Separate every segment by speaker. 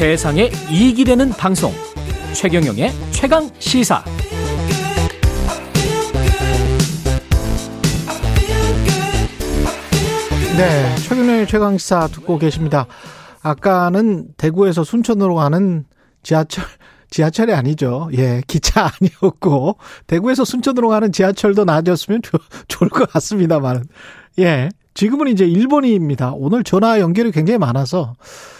Speaker 1: 세상에 이익이 되는 방송 최경영의 최강 시사
Speaker 2: 네, 최근의 최강 시사 듣고 계십니다. 아까는 대구에서 순천으로 가는 지하철, 지하철이 아니죠. 예, 기차 아니었고, 대구에서 순천으로 가는 지하철도 나아졌으면 좋, 좋을 것 같습니다만. 예, 지금은 이제 일본입니다. 오늘 전화 연결이 굉장히 많아서, 에,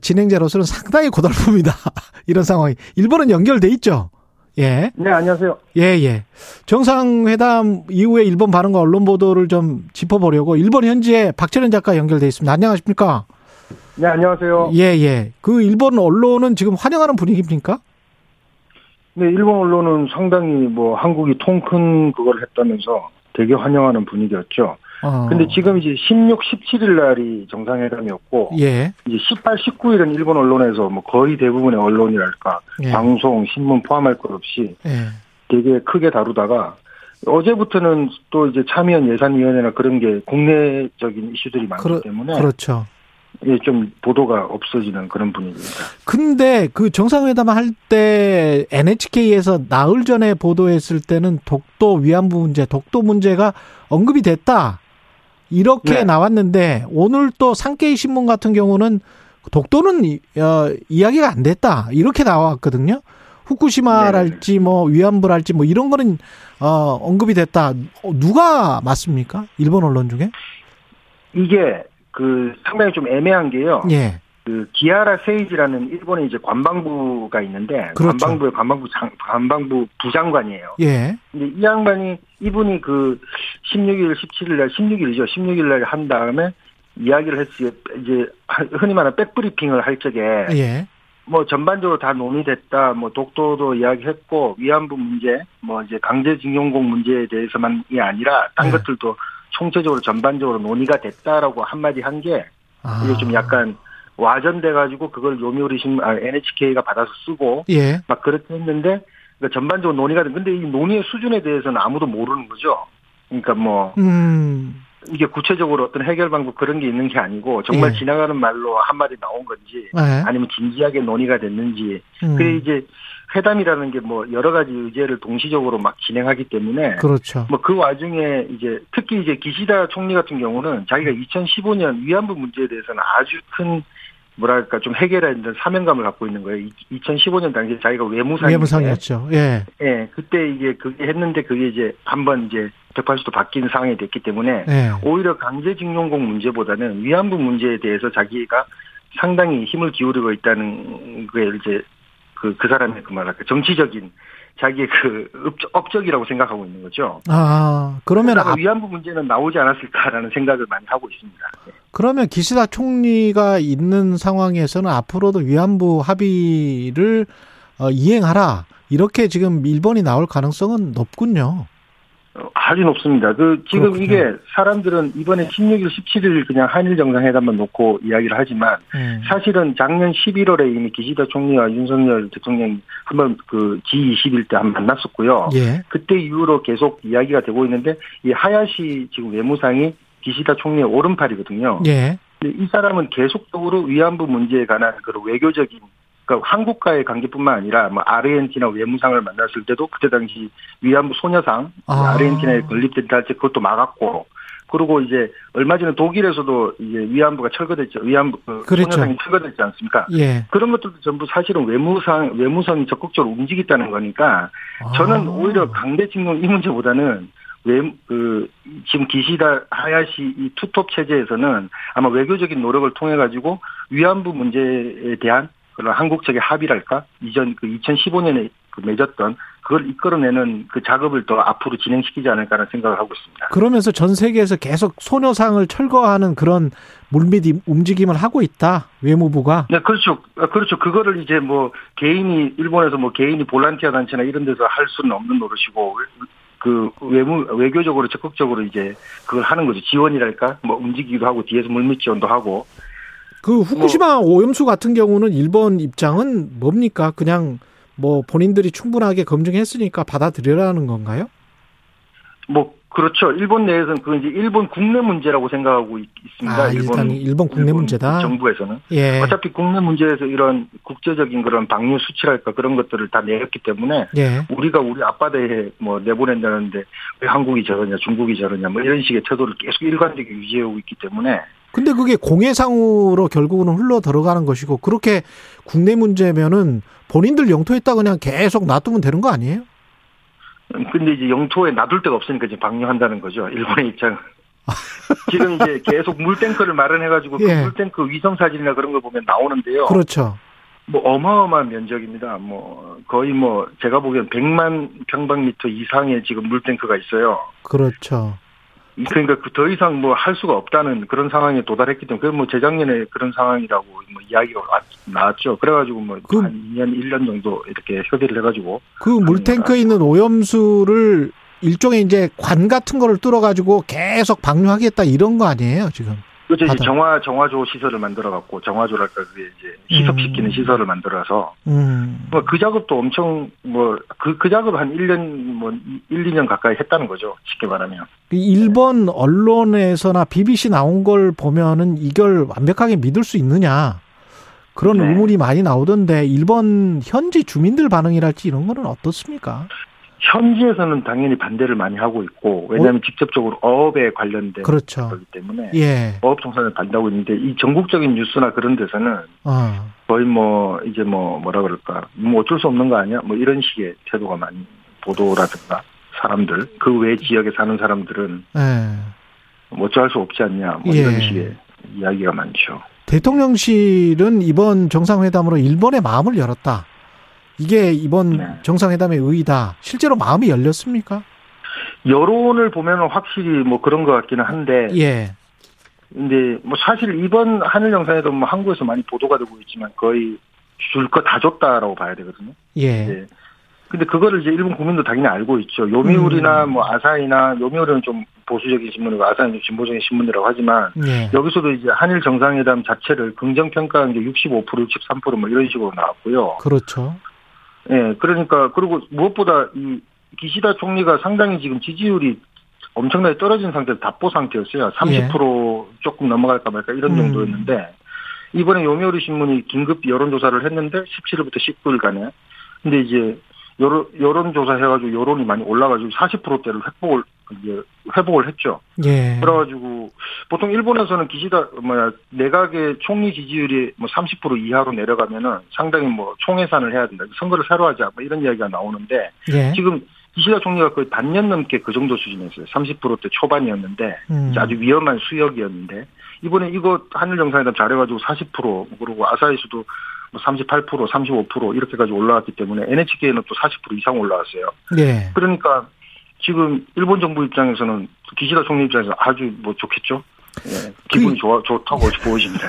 Speaker 2: 진행자로서는 상당히 고달픕니다. 이런 상황이. 일본은 연결돼 있죠? 예.
Speaker 3: 네, 안녕하세요.
Speaker 2: 예, 예. 정상회담 이후에 일본 반응과 언론 보도를 좀 짚어보려고 일본 현지에 박철현 작가 연결돼 있습니다. 안녕하십니까?
Speaker 3: 네, 안녕하세요.
Speaker 2: 예, 예. 그 일본 언론은 지금 환영하는 분위기입니까?
Speaker 3: 네, 일본 언론은 상당히 뭐 한국이 통큰 그걸 했다면서 되게 환영하는 분위기였죠.
Speaker 2: 어.
Speaker 3: 근데 지금 이제 16, 17일 날이 정상회담이었고
Speaker 2: 예,
Speaker 3: 이제 18, 19일은 일본 언론에서 뭐 거의 대부분의 언론이랄까
Speaker 2: 예.
Speaker 3: 방송, 신문 포함할 것 없이
Speaker 2: 예.
Speaker 3: 되게 크게 다루다가 어제부터는 또 이제 참여연 예산위원회나 그런 게 국내적인 이슈들이 많기
Speaker 2: 그렇,
Speaker 3: 때문에
Speaker 2: 그렇죠.
Speaker 3: 예, 좀 보도가 없어지는 그런 분위기입니다.
Speaker 2: 근데 그 정상회담 할 때 NHK에서 나흘 전에 보도했을 때는 독도 위안부 문제, 독도 문제가 언급이 됐다. 이렇게
Speaker 3: 네.
Speaker 2: 나왔는데 오늘 또 상케이 신문 같은 경우는 독도는 이- 어, 이야기가 안 됐다. 이렇게 나왔거든요. 후쿠시마랄지 뭐 위안부랄지 뭐 이런 거는 어, 언급이 됐다. 어, 누가 맞습니까? 일본 언론 중에?
Speaker 3: 이게 그 상당히 좀 애매한 게요.
Speaker 2: 예.
Speaker 3: 그 기아라 세이지라는 일본의 이제 관방부가 있는데
Speaker 2: 그렇죠.
Speaker 3: 관방부의 관방부 장, 관방부 부장관이에요.
Speaker 2: 예.
Speaker 3: 근데 이 양반이 이분이 그 16일, 17일 날 16일이죠. 16일 날 한 다음에 이야기를 했어요. 이제 흔히 말하는 백브리핑을 할 적에
Speaker 2: 예.
Speaker 3: 뭐 전반적으로 다 논의됐다. 뭐 독도도 이야기했고 위안부 문제, 뭐 이제 강제징용공 문제에 대해서만이 아니라 딴
Speaker 2: 네.
Speaker 3: 것들도 총체적으로 전반적으로 논의가 됐다라고 한마디 한게
Speaker 2: 아.
Speaker 3: 이게 좀 약간 와전돼 가지고 그걸 요미우리 신문 아, NHK가 받아서 쓰고
Speaker 2: 예.
Speaker 3: 막 그렇게 했는데 그러니까 전반적으로 논의가 된 근데 이 논의의 수준에 대해서는 아무도 모르는 거죠. 그러니까 뭐
Speaker 2: 음.
Speaker 3: 이게 구체적으로 어떤 해결 방법 그런 게 있는 게 아니고 정말
Speaker 2: 예.
Speaker 3: 지나가는 말로 한 마디 나온 건지
Speaker 2: 네.
Speaker 3: 아니면 진지하게 논의가 됐는지
Speaker 2: 음.
Speaker 3: 그래 이제 회담이라는 게 뭐 여러 가지 의제를 동시적으로 막 진행하기 때문에
Speaker 2: 그렇죠.
Speaker 3: 뭐 그 와중에 이제 특히 이제 기시다 총리 같은 경우는 자기가 2015년 위안부 문제에 대해서는 아주 큰 뭐랄까 좀 된다는 사명감을 갖고 있는 거예요. 2015년 당시에 자기가 외무상인데
Speaker 2: 외무상이었죠. 예.
Speaker 3: 예, 그때 이게 그게 했는데 그게 이제 한번 이제 180도 바뀐 상황이 됐기 때문에
Speaker 2: 예.
Speaker 3: 오히려 강제징용공 문제보다는 위안부 문제에 대해서 자기가 상당히 힘을 기울이고 있다는 게 이제 그, 그 사람의 그 말할까 정치적인 자기의 그 업적, 업적이라고 생각하고 있는 거죠.
Speaker 2: 아, 그러면 앞,
Speaker 3: 위안부 문제는 나오지 않았을까라는 생각을 많이 하고 있습니다. 네.
Speaker 2: 그러면 기시다 총리가 있는 상황에서는 앞으로도 위안부 합의를 어, 이행하라. 이렇게 지금 일본이 나올 가능성은 높군요.
Speaker 3: 어, 아주 높습니다. 그 지금
Speaker 2: 그렇군요.
Speaker 3: 이게 사람들은 이번에 16일, 17일 그냥 한일 정상회담만 놓고 이야기를 하지만
Speaker 2: 음.
Speaker 3: 사실은 작년 11월에 이미 기시다 총리와 윤석열 대통령이 한번 그 G20일 때 한 번 만났었고요.
Speaker 2: 예.
Speaker 3: 그때 이후로 계속 이야기가 되고 있는데 이 하야시 지금 외무상이 기시다 총리의 오른팔이거든요.
Speaker 2: 예.
Speaker 3: 이 사람은 계속적으로 위안부 문제에 관한 그런 외교적인 그러니까 한국과의 관계뿐만 아니라 뭐 아르헨티나 외무상을 만났을 때도 그때 당시 위안부 소녀상
Speaker 2: 아.
Speaker 3: 아르헨티나에 건립됐다 할때 그것도 막았고 그리고 이제 얼마 전에 독일에서도 이제 위안부가 철거됐죠. 위안부 그
Speaker 2: 그렇죠.
Speaker 3: 소녀상이 철거됐지 않습니까?
Speaker 2: 예.
Speaker 3: 그런 것들도 전부 사실은 외무상 외무성이 적극적으로 움직였다는 거니까 저는
Speaker 2: 아.
Speaker 3: 오히려 강제징용 이 문제보다는 외, 그, 지금 기시다 하야시 이 투톱 체제에서는 아마 외교적인 노력을 통해 가지고 위안부 문제에 대한 그런 한국 측의 합의랄까? 이전 그 2015년에 그 맺었던 그걸 이끌어내는 그 작업을 더 앞으로 진행시키지 않을까라는 생각을 하고 있습니다.
Speaker 2: 그러면서 전 세계에서 계속 소녀상을 철거하는 그런 물밑 움직임을 하고 있다. 외무부가.
Speaker 3: 네, 그렇죠. 아, 그렇죠. 그거를 이제 뭐 개인이 일본에서 뭐 개인이 볼란티아 단체나 이런 데서 할 수는 없는 노릇이고 그 외무 외교적으로 적극적으로 이제 그걸 하는 거죠. 지원이랄까? 뭐 움직이기도 하고 뒤에서 물밑 지원도 하고.
Speaker 2: 그 후쿠시마 오염수 같은 경우는 일본 입장은 뭡니까? 그냥 뭐 본인들이 충분하게 검증했으니까 받아들여라는 건가요?
Speaker 3: 뭐 그렇죠. 일본 내에서는 그 이제 일본 국내 문제라고 생각하고 있, 습니다
Speaker 2: 아, 일단 일본 국내 문제다.
Speaker 3: 정부에서는
Speaker 2: 예.
Speaker 3: 어차피 국내 문제에서 이런 국제적인 그런 방류 수치랄까 그런 것들을 다 내렸기 때문에
Speaker 2: 예.
Speaker 3: 우리가 우리 앞바다에 뭐 내보낸다는데 왜 한국이 저러냐, 중국이 저러냐, 뭐 이런 식의 태도를 계속 일관되게 유지해오고 있기 때문에
Speaker 2: 근데 그게 공해상으로 결국은 흘러 들어가는 것이고 그렇게 국내 문제면은 본인들 영토에다 그냥 계속 놔두면 되는 거 아니에요?
Speaker 3: 근데 이제 영토에 놔둘 데가 없으니까 이제 방류한다는 거죠. 일본의 입장. 지금 이제 계속 물탱크를 마련해가지고 그
Speaker 2: 예.
Speaker 3: 물탱크 위성 사진이나 그런 걸 보면 나오는데요.
Speaker 2: 그렇죠.
Speaker 3: 뭐 어마어마한 면적입니다. 뭐 거의 뭐 제가 보기엔 100만 평방미터 이상의 지금 물탱크가 있어요.
Speaker 2: 그렇죠.
Speaker 3: 그러니까 그더 이상 뭐 할 수가 없다는 그런 상황에 도달했기 때문에 그뭐 재작년에 그런 상황이라고 뭐 이야기가 왔- 나왔죠. 그래가지고 뭐한
Speaker 2: 그-
Speaker 3: 2년 1년 정도 이렇게 협의를 해가지고
Speaker 2: 그 물탱크에 있는 오염수를 일종의 이제 관 같은 거를 뚫어가지고 계속 방류하겠다 이런 거 아니에요 지금?
Speaker 3: 그렇죠. 이제. 정화 정화조 시설을 만들어 갖고 정화조랄까 그게 이제 희석시키는
Speaker 2: 음.
Speaker 3: 시설을 만들어서
Speaker 2: 음.
Speaker 3: 뭐그 작업도 엄청 뭐그그 작업 한 1년 뭐 1, 2년 가까이 했다는 거죠. 쉽게 말하면.
Speaker 2: 그 일본 언론에서나 BBC 나온 걸 보면은 이걸 완벽하게 믿을 수 있느냐 그런
Speaker 3: 네.
Speaker 2: 의문이 많이 나오던데 일본 현지 주민들 반응이랄지 이런 거는 어떻습니까?
Speaker 3: 현지에서는 당연히 반대를 많이 하고 있고 왜냐하면 직접적으로 어업에 관련된
Speaker 2: 그렇죠.
Speaker 3: 거기 때문에
Speaker 2: 예.
Speaker 3: 어업 총선을 반대하고 있는데 이 전국적인 뉴스나 그런 데서는
Speaker 2: 어.
Speaker 3: 거의 뭐 이제 뭐 뭐라 그럴까 뭐 어쩔 수 없는 거 아니야 뭐 이런 식의 태도가 많이 보도라든가 사람들 그 외 지역에 사는 사람들은
Speaker 2: 예.
Speaker 3: 뭐 어쩔 수 없지 않냐 뭐
Speaker 2: 예.
Speaker 3: 이런 식의 이야기가 많죠.
Speaker 2: 대통령실은 이번 정상회담으로 일본의 마음을 열었다. 이게 이번
Speaker 3: 네.
Speaker 2: 정상회담의 의의다. 실제로 마음이 열렸습니까?
Speaker 3: 여론을 보면은 확실히 뭐 그런 것 같기는 한데
Speaker 2: 예.
Speaker 3: 근데 뭐 사실 이번 한일 정상회담 뭐 한국에서 많이 보도가 되고 있지만 거의 줄 거 다 줬다라고 봐야 되거든요.
Speaker 2: 예.
Speaker 3: 네. 근데 그거를 이제 일본 국민도 당연히 알고 있죠. 요미우리나
Speaker 2: 음.
Speaker 3: 뭐 아사히나 요미우리는 좀 보수적인 신문이고 아사히는 좀 진보적인 신문이라고 하지만
Speaker 2: 예.
Speaker 3: 여기서도 이제 한일 정상회담 자체를 긍정 평가한 게 65%, 63%뭐 이런 식으로 나왔고요.
Speaker 2: 그렇죠.
Speaker 3: 예, 그러니까 그리고 무엇보다 이 기시다 총리가 상당히 지금 지지율이 엄청나게 떨어진 상태에서 답보 상태였어요. 30% 조금 넘어갈까 말까 이런
Speaker 2: 음.
Speaker 3: 정도였는데 이번에 요미우리 신문이 긴급 여론조사를 했는데 17일부터 19일간에 근데 이제 여론 여론조사 해가지고 여론이 많이 올라가지고 40%대를 회복을 이제 회복을 했죠.
Speaker 2: 예.
Speaker 3: 그래가지고 보통 일본에서는 기시다 뭐야 내각의 총리 지지율이 뭐 30% 이하로 내려가면은 상당히 뭐 총해산을 해야 된다. 선거를 새로 하자 뭐 이런 이야기가 나오는데
Speaker 2: 예.
Speaker 3: 지금 기시다 총리가 거의 반년 넘게 그 정도 수준이었어요. 30%대 초반이었는데
Speaker 2: 음.
Speaker 3: 아주 위험한 수역이었는데 이번에 이거 한일 정상회담 잘해가지고 40% 그리고 아사히수도 뭐 38%, 35% 이렇게 까지 올라왔기 때문에 NHK는 또 40% 이상 올라왔어요.
Speaker 2: 예.
Speaker 3: 그러니까 지금 일본 정부 입장에서는 기시다 총리 입장에서 아주 뭐 좋겠죠. 예, 기분이
Speaker 2: 그-
Speaker 3: 좋아 좋다고 보여집니다.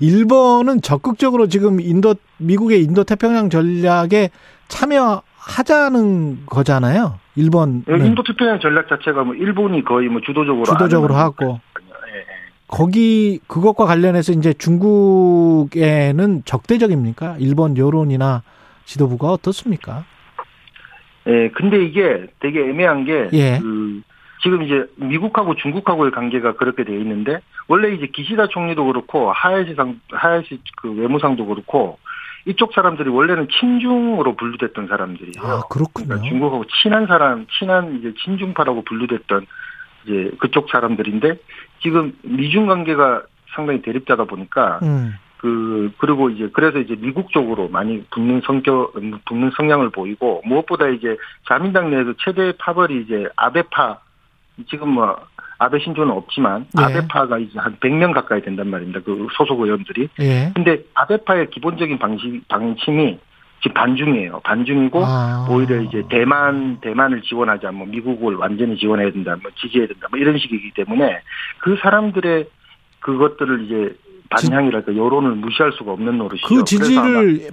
Speaker 2: 일본은 적극적으로 지금 인도 미국의 인도 태평양 전략에 참여하자는 거잖아요. 일본
Speaker 3: 예, 인도 태평양 전략 자체가 뭐 일본이 거의 뭐 주도적으로
Speaker 2: 주도적으로 하고
Speaker 3: 예, 예.
Speaker 2: 거기 그것과 관련해서 이제 중국에는 적대적입니까? 일본 여론이나 지도부가 어떻습니까?
Speaker 3: 예, 근데 이게 되게 애매한 게,
Speaker 2: 예.
Speaker 3: 그, 지금 이제 미국하고 중국하고의 관계가 그렇게 돼 있는데, 원래 이제 기시다 총리도 그렇고, 하야시 상, 하야시 그 외무상도 그렇고, 이쪽 사람들이 원래는 친중으로 분류됐던 사람들이에요.
Speaker 2: 아 그렇군요.
Speaker 3: 그러니까 중국하고 친한 사람, 친한 이제 친중파라고 분류됐던 이제 그쪽 사람들인데, 지금 미중 관계가 상당히 대립되다 보니까,
Speaker 2: 음.
Speaker 3: 그 그리고 이제 그래서 이제 미국 쪽으로 많이 붙는 성격 붙는 성향을 보이고 무엇보다 이제 자민당 내에서 최대 파벌이 이제 아베파 지금 뭐 아베 신조는 없지만
Speaker 2: 예.
Speaker 3: 아베파가 이제 한 100명 가까이 된단 말입니다. 그 소속 의원들이.
Speaker 2: 예.
Speaker 3: 근데 아베파의 기본적인 방식 방침이 지금 반중이에요. 반중이고
Speaker 2: 아.
Speaker 3: 오히려 이제 대만 대만을 지원하자 뭐 미국을 완전히 지원해야 된다 뭐 지지해야 된다 뭐 이런 식이기 때문에 그 사람들의 그것들을 이제 반향이랄까 여론을 무시할 수가 없는 노릇이죠.
Speaker 2: 그 지지를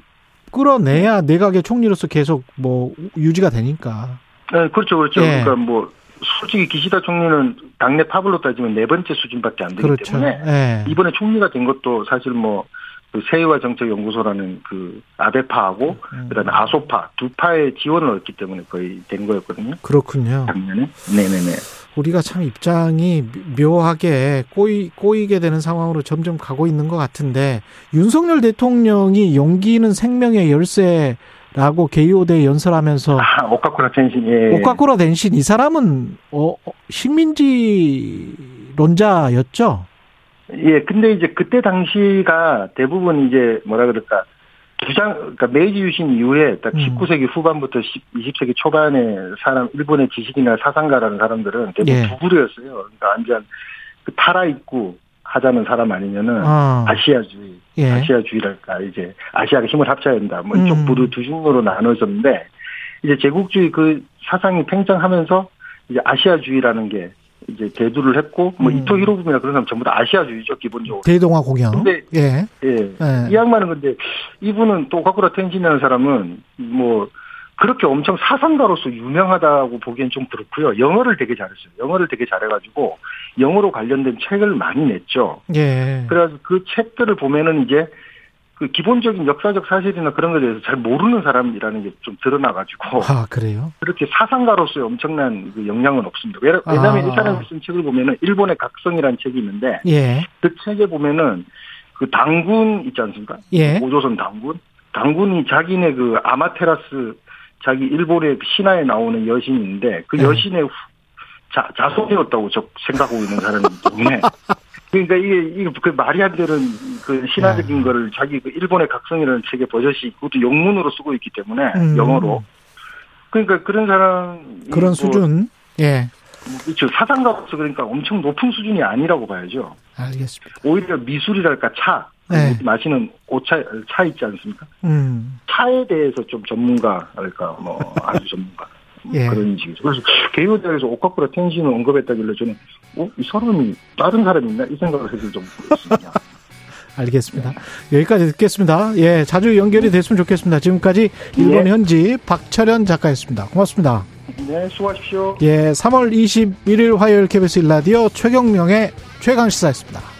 Speaker 2: 끌어내야 내각의 총리로서 계속 뭐 유지가 되니까.
Speaker 3: 네, 그렇죠, 그렇죠.
Speaker 2: 예.
Speaker 3: 그러니까 뭐 솔직히 기시다 총리는 당내 파벌로 따지면 네 번째 수준밖에 안 되기
Speaker 2: 그렇죠.
Speaker 3: 때문에
Speaker 2: 예.
Speaker 3: 이번에 총리가 된 것도 사실 뭐그 세이와 정책연구소라는 그 아베파하고
Speaker 2: 음.
Speaker 3: 그다음에 아소파 두 파의 지원을 얻기 때문에 거의 된 거였거든요.
Speaker 2: 그렇군요.
Speaker 3: 작년에. 네네네.
Speaker 2: 우리가 참 입장이 묘하게 꼬이, 꼬이게 되는 상황으로 점점 가고 있는 것 같은데, 윤석열 대통령이 용기 있는 생명의 열쇠 라고 게이오대 연설하면서,
Speaker 3: 아, 오카쿠라 텐신, 예.
Speaker 2: 오카코라 댄신 이 사람은, 어, 어, 식민지론자였죠?
Speaker 3: 예, 근데 이제 그때 당시가 대부분 이제 뭐라 그럴까. 주장, 그러니까 메이지 유신 이후에 딱
Speaker 2: 음.
Speaker 3: 19세기 후반부터 20세기 초반에 사람, 일본의 지식이나 사상가라는 사람들은 대부분
Speaker 2: 예.
Speaker 3: 두 부류였어요. 그러니까 완전 그 타라 있고 하자는 사람 아니면은
Speaker 2: 아,
Speaker 3: 아시아주의,
Speaker 2: 예.
Speaker 3: 아시아주의랄까 이제 아시아가 힘을 합쳐야 된다. 뭐 이쪽
Speaker 2: 음.
Speaker 3: 부류 두 종류로 나눠졌는데 이제 제국주의 그 사상이 팽창하면서 이제 아시아주의라는 게 이제 대두를 했고 뭐
Speaker 2: 음.
Speaker 3: 이토 히로부미나 그런 사람 전부 다 아시아주의죠 기본적으로.
Speaker 2: 대동아 공영.
Speaker 3: 근데-
Speaker 2: 예.
Speaker 3: 예.
Speaker 2: 예.
Speaker 3: 이 양반은 근데 이분은 또 가쿠라 텐신이라는 사람은 뭐 그렇게 엄청 사상가로서 유명하다고 보기엔 좀 그렇고요. 영어를 되게 잘했어요. 영어를 되게 잘해가지고 영어로 관련된 책을 많이 냈죠.
Speaker 2: 예.
Speaker 3: 그래서 그 책들을 보면은 이제 그 기본적인 역사적 사실이나 그런 것에 대해서 잘 모르는 사람이라는 게 좀 드러나가지고
Speaker 2: 아, 그래요?
Speaker 3: 그렇게 사상가로서의 엄청난 그 영향은 없습니다. 왜냐- 왜냐하면
Speaker 2: 아.
Speaker 3: 이 사람이 쓴 책을 보면은 일본의 각성이라는 책이 있는데
Speaker 2: 예.
Speaker 3: 그 책에 보면은 그 당군 있지 않습니까?
Speaker 2: 예.
Speaker 3: 오조선 당군. 당군이 자기네 그 아마테라스 자기 일본의 그 신화에 나오는 여신인데 그
Speaker 2: 네.
Speaker 3: 여신의 후- 자, 자손이었다고 저 생각하고 있는 사람이기 때문에 그러니까 이게 이게 그 말이 안 되는 그 신화적인
Speaker 2: 네.
Speaker 3: 거를 자기 그 일본의 각성이라는 책에 버젓이 그것도 영문으로 쓰고 있기 때문에
Speaker 2: 음.
Speaker 3: 영어로 그러니까 그런 사람
Speaker 2: 그런 수준. 예.
Speaker 3: 그렇죠 사상가로서 그러니까 엄청 높은 수준이 아니라고 봐야죠.
Speaker 2: 알겠습니다.
Speaker 3: 오히려 미술이랄까 차
Speaker 2: 네.
Speaker 3: 마시는 오차 차 있지 않습니까?
Speaker 2: 음.
Speaker 3: 차에 대해서 좀 전문가랄까 뭐 아주 전문가
Speaker 2: 예.
Speaker 3: 그런 식이죠. 그래서 개요대에서 오카쿠라 텐신을 언급했다길래 저는 어 이 사람이 다른 사람이 있나 이 생각을 했을 정도였습니다.
Speaker 2: 알겠습니다. 여기까지 듣겠습니다. 예, 자주 연결이 됐으면 좋겠습니다. 지금까지 일본
Speaker 3: 예.
Speaker 2: 현지 박철현 작가였습니다. 고맙습니다.
Speaker 3: 네, 수고하십시오.
Speaker 2: 예, 3월 21일 화요일 KBS 일라디오 최경명의 최강 시사였습니다.